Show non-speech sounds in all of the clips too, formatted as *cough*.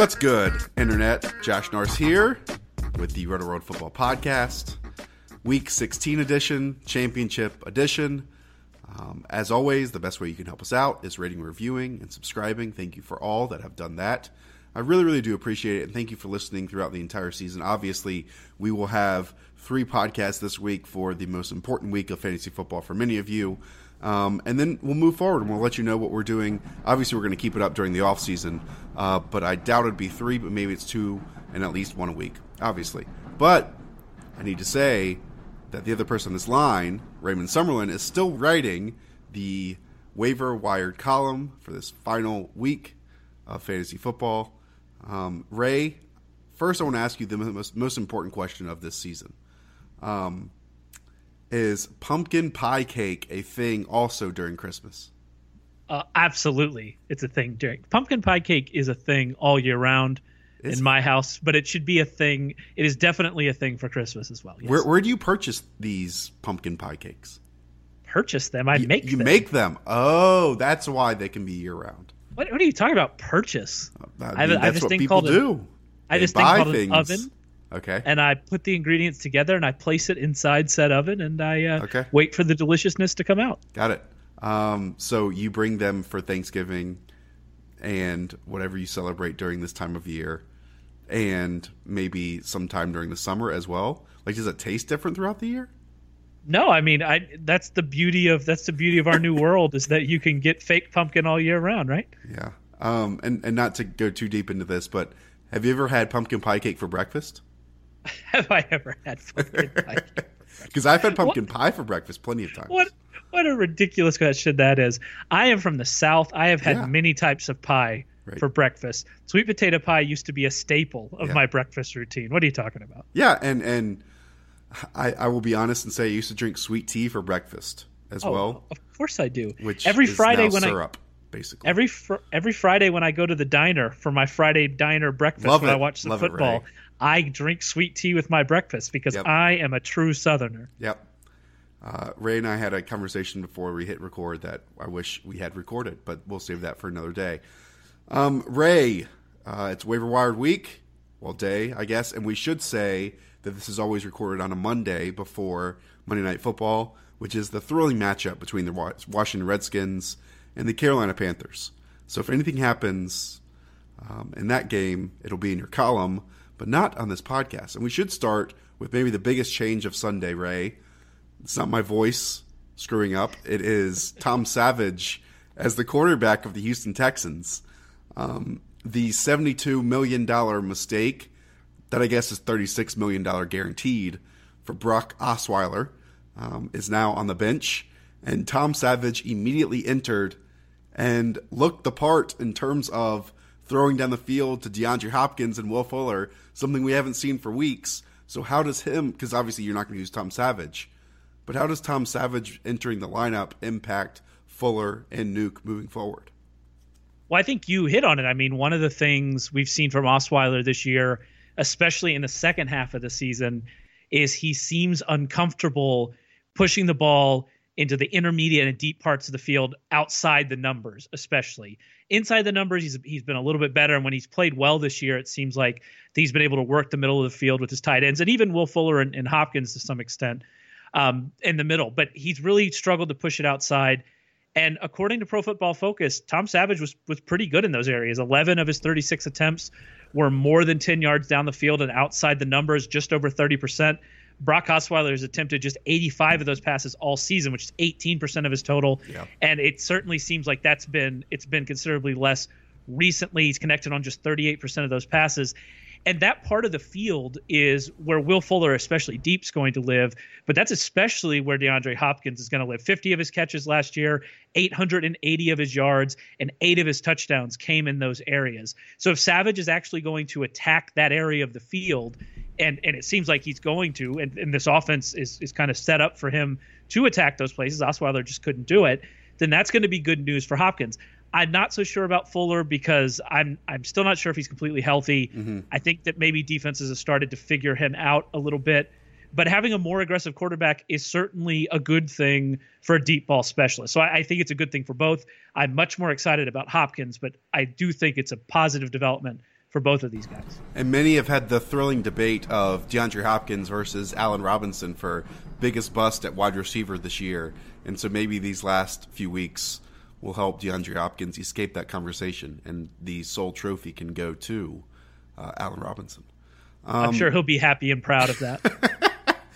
What's good, Internet? Josh Norris here with the Roto World Football Podcast, Week 16 edition, Championship edition. Um, as always, the best way you can help us out is rating, reviewing, and subscribing. Thank you for all that have done that. I really, really do appreciate it, and thank you for listening throughout the entire season. Obviously, we will have three podcasts this week for the most important week of fantasy football for many of you. Um, and then we'll move forward and we'll let you know what we're doing. Obviously, we're going to keep it up during the off season, uh, but I doubt it'd be three, but maybe it's two and at least one a week, obviously. But I need to say that the other person on this line, Raymond Summerlin, is still writing the waiver wired column for this final week of fantasy football. Um, Ray, first I want to ask you the most, most important question of this season. Um, is pumpkin pie cake a thing also during Christmas? Uh, absolutely, it's a thing during pumpkin pie cake is a thing all year round it's, in my house, but it should be a thing. It is definitely a thing for Christmas as well. Yes. Where, where do you purchase these pumpkin pie cakes? Purchase them. I you, make. You them. make them. Oh, that's why they can be year round. What, what, are you talking about? Purchase. I, mean, I have, that's I what people do. A, I this thing called things. an oven Okay. And I put the ingredients together and I place it inside said oven and I uh, okay. wait for the deliciousness to come out. Got it. Um, so you bring them for Thanksgiving and whatever you celebrate during this time of year, and maybe sometime during the summer as well. Like, does it taste different throughout the year? No, I mean, I that's the beauty of that's the beauty of our new world is that you can get fake pumpkin all year round, right? Yeah. Um, and and not to go too deep into this, but have you ever had pumpkin pie cake for breakfast? *laughs* have I ever had pumpkin pie? Because I've had pumpkin what? pie for breakfast plenty of times. What what a ridiculous question that is. I am from the South. I have had yeah. many types of pie right. for breakfast. Sweet potato pie used to be a staple of yeah. my breakfast routine. What are you talking about? Yeah, and and I, I will be honest and say I used to drink sweet tea for breakfast as oh, well. Of course I do. Which every Friday when syrup, I basically every fr- every Friday when I go to the diner for my Friday diner breakfast Love when it. I watch the Love football. It, I drink sweet tea with my breakfast because yep. I am a true Southerner. Yep. Uh, Ray and I had a conversation before we hit record that I wish we had recorded, but we'll save that for another day. Um, Ray, uh, it's waiver wired week, well, day, I guess, and we should say that this is always recorded on a Monday before Monday Night Football, which is the thrilling matchup between the Washington Redskins and the Carolina Panthers. So if anything happens um, in that game, it'll be in your column but not on this podcast. And we should start with maybe the biggest change of Sunday, Ray. It's not my voice screwing up, it is Tom Savage as the quarterback of the Houston Texans. Um, the $72 million mistake, that I guess is $36 million guaranteed for Brock Osweiler, um, is now on the bench. And Tom Savage immediately entered and looked the part in terms of throwing down the field to DeAndre Hopkins and Will Fuller, something we haven't seen for weeks. So how does him? Because obviously you're not going to use Tom Savage, but how does Tom Savage entering the lineup impact Fuller and Nuke moving forward? Well, I think you hit on it. I mean, one of the things we've seen from Osweiler this year, especially in the second half of the season, is he seems uncomfortable pushing the ball into the intermediate and deep parts of the field outside the numbers, especially. Inside the numbers, he's he's been a little bit better. And when he's played well this year, it seems like he's been able to work the middle of the field with his tight ends and even Will Fuller and, and Hopkins to some extent um, in the middle. But he's really struggled to push it outside. And according to Pro Football Focus, Tom Savage was was pretty good in those areas. 11 of his 36 attempts were more than 10 yards down the field and outside the numbers, just over 30%. Brock Osweiler has attempted just 85 of those passes all season, which is 18% of his total. Yeah. And it certainly seems like that's been it's been considerably less recently. He's connected on just 38% of those passes. And that part of the field is where Will Fuller, especially deep, is going to live. But that's especially where DeAndre Hopkins is going to live. 50 of his catches last year, 880 of his yards, and eight of his touchdowns came in those areas. So if Savage is actually going to attack that area of the field, and and it seems like he's going to, and, and this offense is is kind of set up for him to attack those places. Osweiler just couldn't do it. Then that's going to be good news for Hopkins. I'm not so sure about Fuller because I'm I'm still not sure if he's completely healthy. Mm-hmm. I think that maybe defenses have started to figure him out a little bit. But having a more aggressive quarterback is certainly a good thing for a deep ball specialist. So I, I think it's a good thing for both. I'm much more excited about Hopkins, but I do think it's a positive development for both of these guys. And many have had the thrilling debate of DeAndre Hopkins versus Allen Robinson for biggest bust at wide receiver this year. And so maybe these last few weeks will help DeAndre Hopkins escape that conversation, and the sole trophy can go to uh, Allen Robinson. Um, I'm sure he'll be happy and proud of that.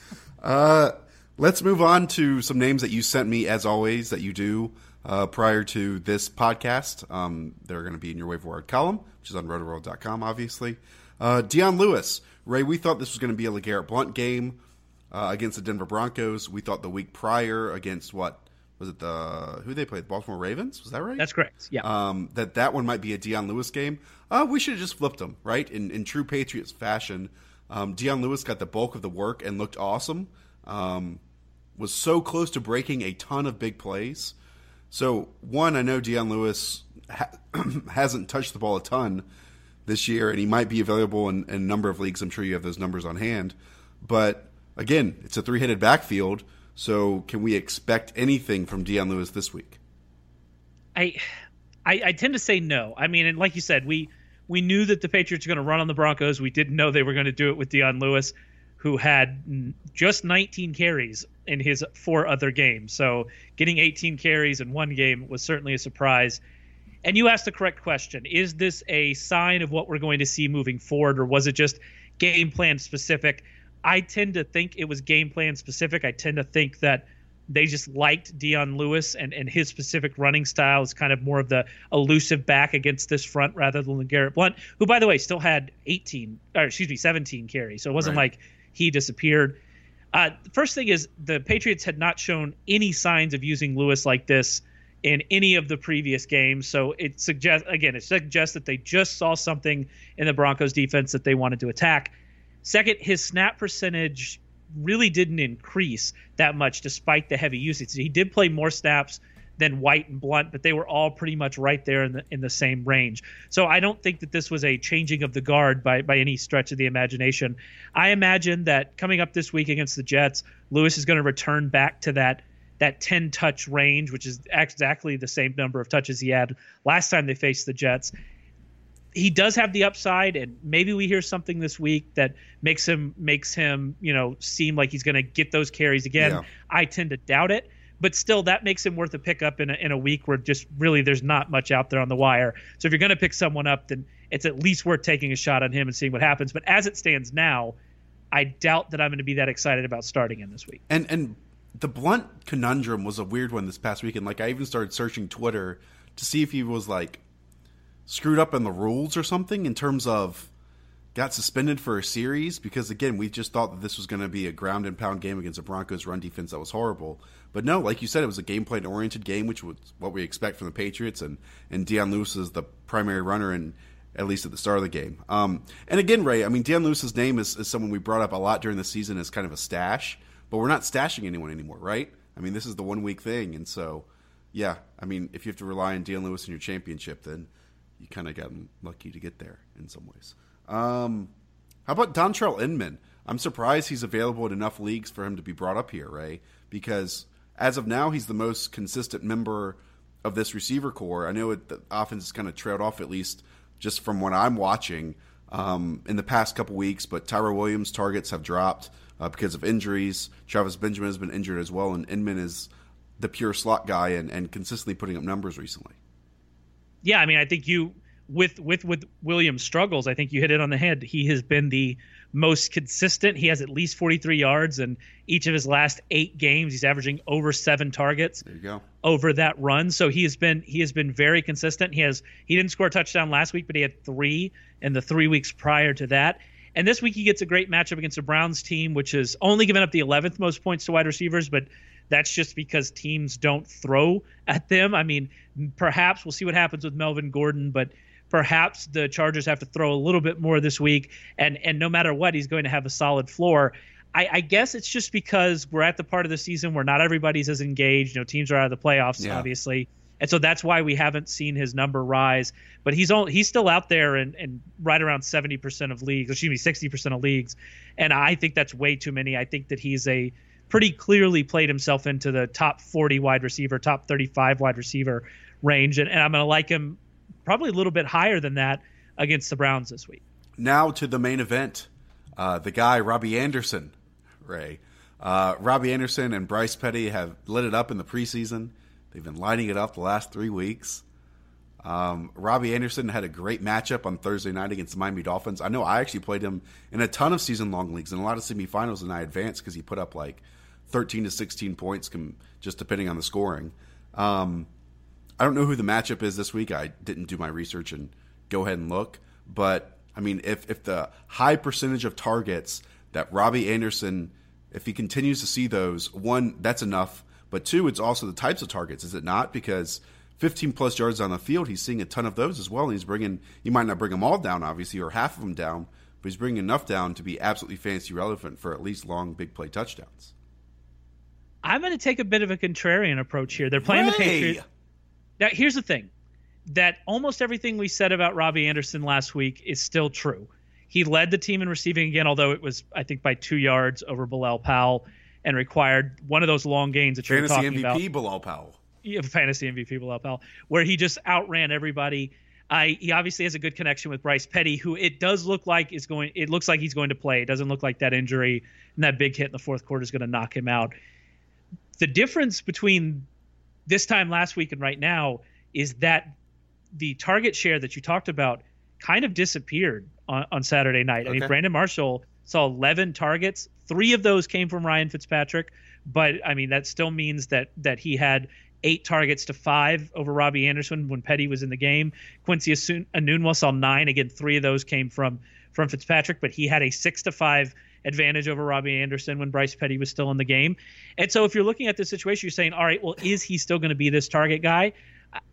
*laughs* uh, let's move on to some names that you sent me, as always, that you do uh, prior to this podcast. Um, they're going to be in your waiver wire column, which is on rotoworld.com, obviously. Uh, Dion Lewis. Ray, we thought this was going to be a LeGarrette Blunt game uh, against the Denver Broncos. We thought the week prior against what was it the who they played? The Baltimore Ravens? Was that right? That's correct. Yeah. Um, that that one might be a Dion Lewis game. Uh, we should have just flipped them, right? In in true Patriots fashion, um, Dion Lewis got the bulk of the work and looked awesome. Um, was so close to breaking a ton of big plays. So one, I know Dion Lewis ha- *clears throat* hasn't touched the ball a ton this year, and he might be available in, in a number of leagues. I'm sure you have those numbers on hand. But again, it's a three-headed backfield so, can we expect anything from Dion Lewis this week? I, I, I tend to say no. I mean, and like you said, we we knew that the Patriots were going to run on the Broncos. We didn't know they were going to do it with Dion Lewis, who had just 19 carries in his four other games. So, getting 18 carries in one game was certainly a surprise. And you asked the correct question: Is this a sign of what we're going to see moving forward, or was it just game plan specific? I tend to think it was game plan specific. I tend to think that they just liked Dion Lewis and, and his specific running style is kind of more of the elusive back against this front rather than Garrett Blunt, who by the way still had 18 or excuse me 17 carries. So it wasn't right. like he disappeared. Uh, first thing is the Patriots had not shown any signs of using Lewis like this in any of the previous games. So it suggests again, it suggests that they just saw something in the Broncos defense that they wanted to attack. Second, his snap percentage really didn't increase that much despite the heavy usage. He did play more snaps than White and Blunt, but they were all pretty much right there in the in the same range. So I don't think that this was a changing of the guard by by any stretch of the imagination. I imagine that coming up this week against the Jets, Lewis is going to return back to that that 10 touch range, which is exactly the same number of touches he had last time they faced the Jets he does have the upside, and maybe we hear something this week that makes him makes him you know seem like he's going to get those carries again. Yeah. I tend to doubt it, but still, that makes him worth a pickup in a, in a week where just really there's not much out there on the wire. So if you're going to pick someone up, then it's at least worth taking a shot on him and seeing what happens. But as it stands now, I doubt that I'm going to be that excited about starting him this week. And and the blunt conundrum was a weird one this past weekend. Like I even started searching Twitter to see if he was like screwed up in the rules or something in terms of got suspended for a series because again we just thought that this was going to be a ground and pound game against a Broncos run defense that was horrible. But no, like you said, it was a game plan oriented game, which was what we expect from the Patriots, and and Dion Lewis is the primary runner and at least at the start of the game. Um, and again, Ray, I mean Dion Lewis's name is, is someone we brought up a lot during the season as kind of a stash, but we're not stashing anyone anymore, right? I mean this is the one week thing, and so yeah, I mean if you have to rely on Dion Lewis in your championship, then you kind of got lucky to get there in some ways. Um, how about Dontrelle Inman? I'm surprised he's available in enough leagues for him to be brought up here, Ray, because as of now, he's the most consistent member of this receiver corps. I know it, the offense has kind of trailed off at least just from what I'm watching um, in the past couple weeks. But Tyrell Williams' targets have dropped uh, because of injuries. Travis Benjamin has been injured as well, and Inman is the pure slot guy and, and consistently putting up numbers recently. Yeah, I mean, I think you with with with Williams' struggles, I think you hit it on the head. He has been the most consistent. He has at least 43 yards in each of his last eight games. He's averaging over seven targets. There you go. Over that run, so he has been he has been very consistent. He has he didn't score a touchdown last week, but he had three in the three weeks prior to that. And this week he gets a great matchup against the Browns team, which has only given up the 11th most points to wide receivers, but that's just because teams don't throw at them. I mean, perhaps we'll see what happens with Melvin Gordon, but perhaps the Chargers have to throw a little bit more this week. And and no matter what, he's going to have a solid floor. I, I guess it's just because we're at the part of the season where not everybody's as engaged. You know, teams are out of the playoffs, Yeah. obviously. And so that's why we haven't seen his number rise. But he's he's still out there and, and right around 70% of leagues, excuse me, 60% of leagues. And I think that's way too many. I think that he's a pretty clearly played himself into the top 40 wide receiver, top 35 wide receiver range. And, and I'm going to like him probably a little bit higher than that against the Browns this week. Now to the main event. Uh, the guy, Robbie Anderson, Ray. Uh, Robbie Anderson and Bryce Petty have lit it up in the preseason. They've been lighting it up the last three weeks. Um, Robbie Anderson had a great matchup on Thursday night against the Miami Dolphins. I know I actually played him in a ton of season long leagues and a lot of semifinals, and I advanced because he put up like 13 to 16 points, just depending on the scoring. Um, I don't know who the matchup is this week. I didn't do my research and go ahead and look. But I mean, if if the high percentage of targets that Robbie Anderson, if he continues to see those, one that's enough. But two, it's also the types of targets, is it not? Because 15 plus yards on the field, he's seeing a ton of those as well. And he's bringing, he might not bring them all down, obviously, or half of them down, but he's bringing enough down to be absolutely fantasy relevant for at least long, big play touchdowns. I'm going to take a bit of a contrarian approach here. They're playing the Ray! Patriots. Now, here's the thing that almost everything we said about Robbie Anderson last week is still true. He led the team in receiving again, although it was, I think, by two yards over Bilal Powell and required one of those long gains that you're talking MVP, about. Fantasy MVP Bilal Powell. Yeah, *laughs* fantasy MVP Bilal Powell, where he just outran everybody. I he obviously has a good connection with Bryce Petty, who it does look like is going. It looks like he's going to play. It doesn't look like that injury and that big hit in the fourth quarter is going to knock him out. The difference between this time last week and right now is that the target share that you talked about kind of disappeared on, on Saturday night. I mean, Brandon Marshall saw 11 targets. Three of those came from Ryan Fitzpatrick, but I mean that still means that that he had eight targets to five over Robbie Anderson when Petty was in the game. Quincy Asun- Enunwa saw nine. Again, three of those came from from Fitzpatrick, but he had a six to five advantage over Robbie Anderson when Bryce Petty was still in the game. And so if you're looking at this situation, you're saying, all right, well, is he still going to be this target guy?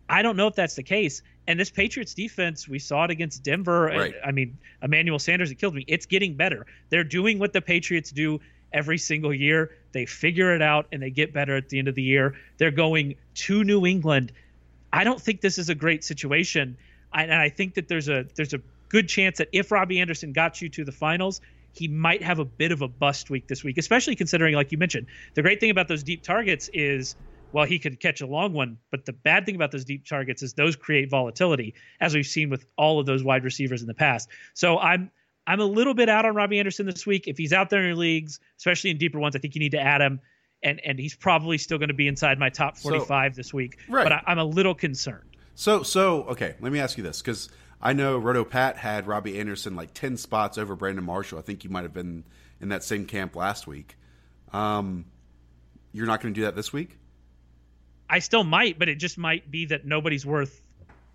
I- don't know if that's the case. And this Patriots defense, we saw it against Denver. Right. I mean, Emmanuel Sanders, it killed me. It's getting better. They're doing what the Patriots do every single year. They figure it out and they get better at the end of the year. They're going to New England. I don't think this is a great situation. And I think that there's a there's a good chance that if Robbie Anderson got you to the finals, he might have a bit of a bust week this week, especially considering, like you mentioned, the great thing about those deep targets is, well, he could catch a long one, but the bad thing about those deep targets is those create volatility, as we've seen with all of those wide receivers in the past. So I'm I'm a little bit out on Robbie Anderson this week. If he's out there in your leagues, especially in deeper ones, I think you need to add him. And, and he's probably still going to be inside my top 45 this week. Right. But I, I'm a little concerned. So, so okay, let me ask you this because I know Roto Pat had Robbie Anderson like ten spots over Brandon Marshall. I think you might have been in that same camp last week. Um, you're not going to do that this week, I still might, but it just might be that nobody's worth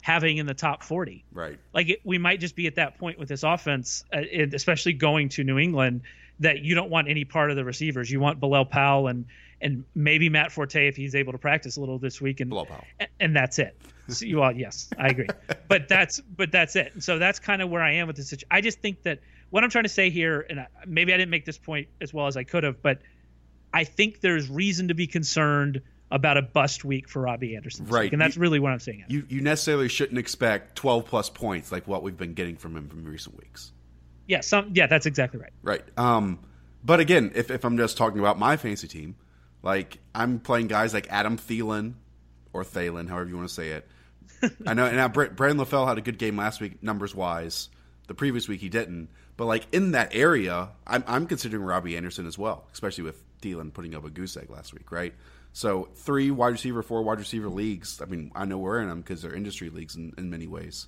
having in the top 40. right? Like it, we might just be at that point with this offense, uh, and especially going to New England, that you don't want any part of the receivers. You want Bilal Powell and and maybe Matt Forte if he's able to practice a little this week, and Bilal Powell. and, and that's it. So, you- well, yes, I agree, *laughs* but that's but that's it. So that's kind of where I am with this. I just think that what I'm trying to say here, and I- maybe I didn't make this point as well as I could have, but I think there's reason to be concerned about a bust week for Robbie Anderson, Right. week, and that's You- really what I'm saying. You you necessarily shouldn't expect 12 plus points like what we've been getting from him from recent weeks. yeah, some yeah, that's exactly right. Right. Um, but again, if, if I'm just talking about my fantasy team, Like I'm playing guys like Adam Thielen or Thalen, however you want to say it. I know. And now Brandon LaFell had a good game last week, numbers wise. The previous week he didn't. But like in that area, I'm, I'm considering Robbie Anderson as well, especially with Thielen putting up a goose egg last week, right? So three wide receiver, four wide receiver leagues. I mean, I know we're in them because they're industry leagues in, in many ways.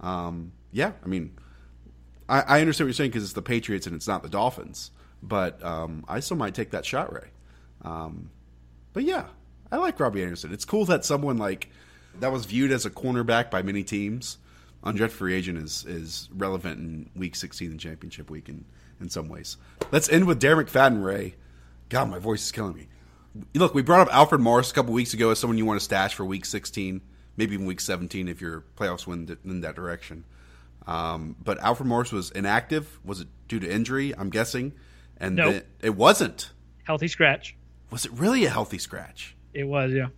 Um, yeah, I mean, I, I understand what you're saying because it's the Patriots and it's not the Dolphins. But um, I still might take that shot, Ray. Um, but yeah, I like Robbie Anderson. It's cool that someone like that was viewed as a cornerback by many teams. Undrafted free agent is is relevant in Week 16 and Championship Week in in some ways. Let's end with Darren McFadden, Ray. God, my voice is killing me. Look, we brought up Alfred Morris a couple weeks ago as someone you want to stash for Week 16, maybe even Week 17 if your playoffs win in that direction. Um, but Alfred Morris was inactive. Was it due to injury? I'm guessing. And nope. it wasn't. Healthy scratch. Was it really a healthy scratch? It was, yeah.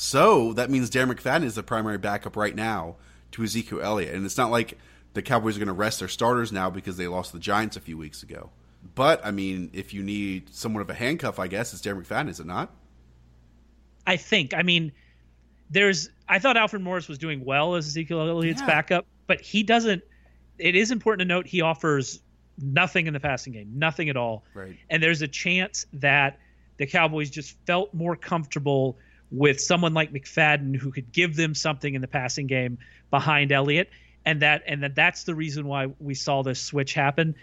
So that means Darren McFadden is the primary backup right now to Ezekiel Elliott. And it's not like the Cowboys are going to rest their starters now because they lost the Giants a few weeks ago. But, I mean, if you need somewhat of a handcuff, I guess, it's Darren McFadden, is it not? I think. I mean, there's. I thought Alfred Morris was doing well as Ezekiel Elliott's yeah. backup, but he doesn't. It is important to note he offers nothing in the passing game, nothing at all. Right. And there's a chance that the Cowboys just felt more comfortable with someone like McFadden who could give them something in the passing game behind Elliott, and that and that that's the reason why we saw this switch happen.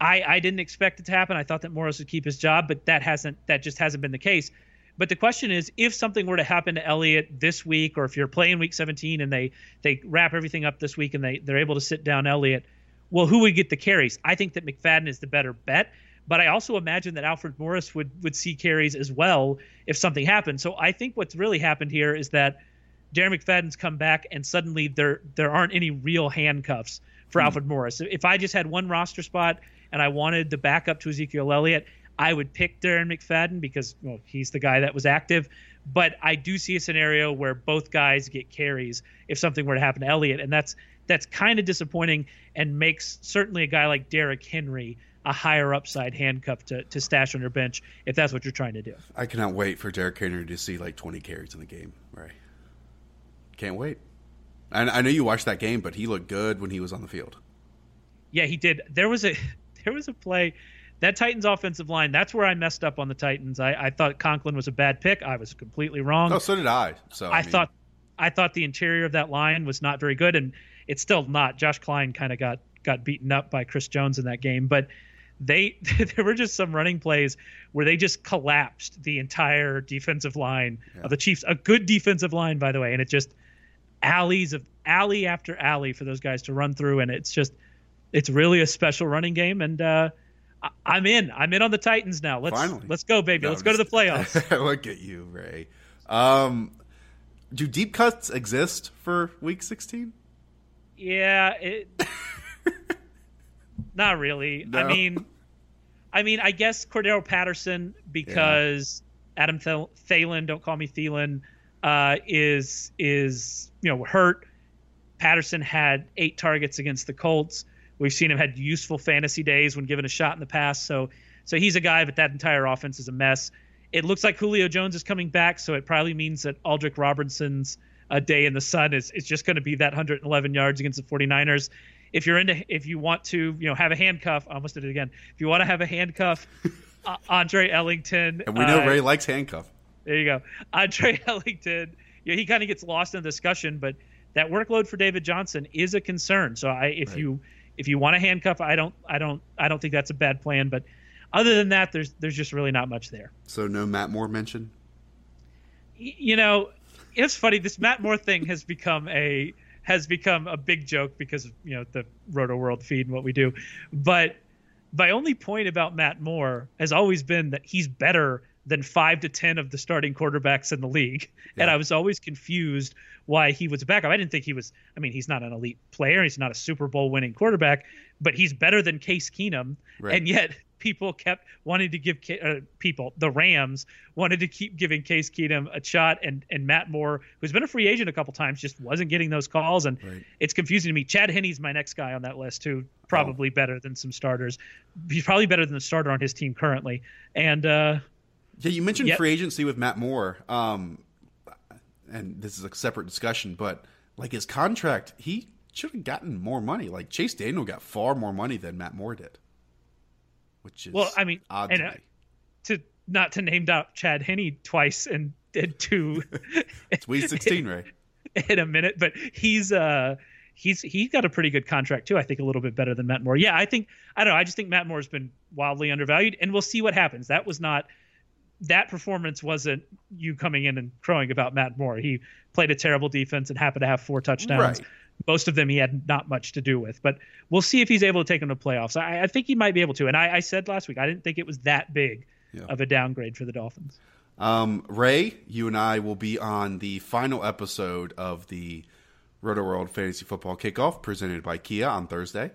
I, I didn't expect it to happen. I thought that Morris would keep his job, but that hasn't that just hasn't been the case. But the question is, if something were to happen to Elliott this week, or if you're playing Week 17 and they they wrap everything up this week and they they're able to sit down Elliott, well, who would get the carries? I think that McFadden is the better bet, but I also imagine that Alfred Morris would would see carries as well if something happened. So I think what's really happened here is that Darren McFadden's come back and suddenly there there aren't any real handcuffs for mm. Alfred Morris. If I just had one roster spot and I wanted the backup to Ezekiel Elliott, I would pick Darren McFadden because well, he's the guy that was active. But I do see a scenario where both guys get carries if something were to happen to Elliott, and that's that's kind of disappointing and makes certainly a guy like Derrick Henry a higher upside handcuff to, to stash on your bench if that's what you're trying to do. I cannot wait for Derrick Henry to see like 20 carries in the game. Right. Can't wait. I, I know you watched that game, but he looked good when he was on the field. Yeah, he did. There was a *laughs* there was a play that Titans offensive line. That's where I messed up on the Titans. I, I thought Conklin was a bad pick. I was completely wrong. Oh, so did I. So I, I mean... thought I thought the interior of that line was not very good, and it's still not. Josh Kline kind of got got beaten up by Chris Jones in that game, but they *laughs* there were just some running plays where they just collapsed the entire defensive line yeah. of the Chiefs. A good defensive line, by the way, and it just alleys of alley after alley for those guys to run through, and it's just it's really a special running game, and uh, I, am in. I'm in on the Titans now. Let's Finally. let's go, baby. No, let's go to the playoffs. *laughs* Look at you, Ray. Um, do deep cuts exist for Week 16? Yeah, it. *laughs* not really. No. I mean, I mean, I guess Cordarrelle Patterson because yeah. Adam Thalen, don't call me Thielen, uh, is is you know hurt. Patterson had eight targets against the Colts. We've seen him had useful fantasy days when given a shot in the past. So so he's a guy, but that entire offense is a mess. It looks like Julio Jones is coming back, so it probably means that Aldrick Robinson's a day in the sun is it's just going to be that 111 yards against the 49ers. If you're into, if you want to, you know, have a handcuff, I almost did it again. If you want to have a handcuff, *laughs* uh, Andre Ellington, and we know uh, Ray likes handcuff. There you go, Andre *laughs* Ellington. Yeah, he kind of gets lost in the discussion, but that workload for David Johnson is a concern. So I, if right. you if you want a handcuff, I don't, I don't, I don't think that's a bad plan. But other than that, there's there's just really not much there. So no Matt Moore mention. You know, it's funny. This Matt Moore thing has become a has become a big joke because of, you know the Roto World feed and what we do. But my only point about Matt Moore has always been that he's better than five to ten of the starting quarterbacks in the league, yeah. and I was always confused why he was a backup. I didn't think he was. I mean, he's not an elite player. He's not a Super Bowl winning quarterback, but he's better than Case Keenum, right. and yet people kept wanting to give uh, people the Rams wanted to keep giving Case Keenum a shot, and and Matt Moore, who's been a free agent a couple times, just wasn't getting those calls, and right. it's confusing to me. Chad Henne's my next guy on that list too, probably oh. better than some starters. He's probably better than the starter on his team currently, and uh, Yeah, you mentioned Yep. free agency with Matt Moore, um, and this is a separate discussion, but like his contract, he should have gotten more money. Like Chase Daniel got far more money than Matt Moore did, which is Well, I mean, odd and, to uh, me. to not to name out Chad Henne twice and and two *laughs* It's week sixteen, right? *laughs* in a minute, but he's uh he's he's got a pretty good contract too. I think a little bit better than Matt Moore. Yeah, I think I don't know. I just think Matt Moore's been wildly undervalued, and we'll see what happens. That was not that performance wasn't you coming in and crowing about Matt Moore. He played a terrible defense and happened to have four touchdowns. Right. Most of them he had not much to do with, but we'll see if he's able to take him to playoffs. I, I think he might be able to. And I, I said last week I didn't think it was that big Yeah. of a downgrade for the Dolphins. Um, Ray, you and I will be on the final episode of the Roto World Fantasy Football Kickoff presented by Kia on Thursday.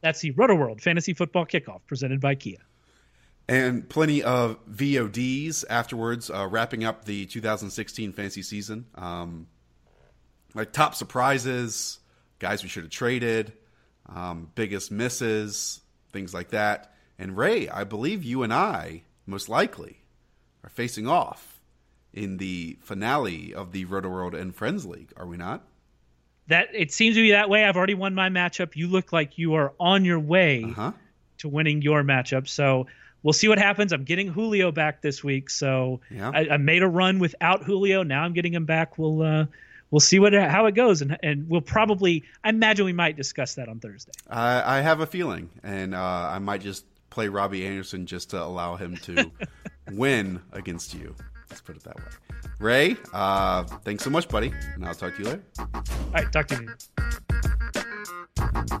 That's the Roto World Fantasy Football Kickoff presented by Kia. And plenty of VODs afterwards, uh, wrapping up the 2016 fantasy season. Um, like top surprises, guys we should have traded, um, biggest misses, things like that. And Ray, I believe you and I most likely are facing off in the finale of the Roto World and Friends League, are we not? That it seems to be that way. I've already won my matchup. You look like you are on your way Huh? to winning your matchup. So we'll see what happens. I'm getting Julio back this week, so Yeah. I, I made a run without Julio. Now I'm getting him back. We'll uh, we'll see what how it goes, and and we'll probably I imagine we might discuss that on Thursday. I, I have a feeling, and uh, I might just play Robbie Anderson just to allow him to *laughs* win against you. Let's put it that way. Ray, uh, thanks so much, buddy, and I'll talk to you later. All right, talk to you.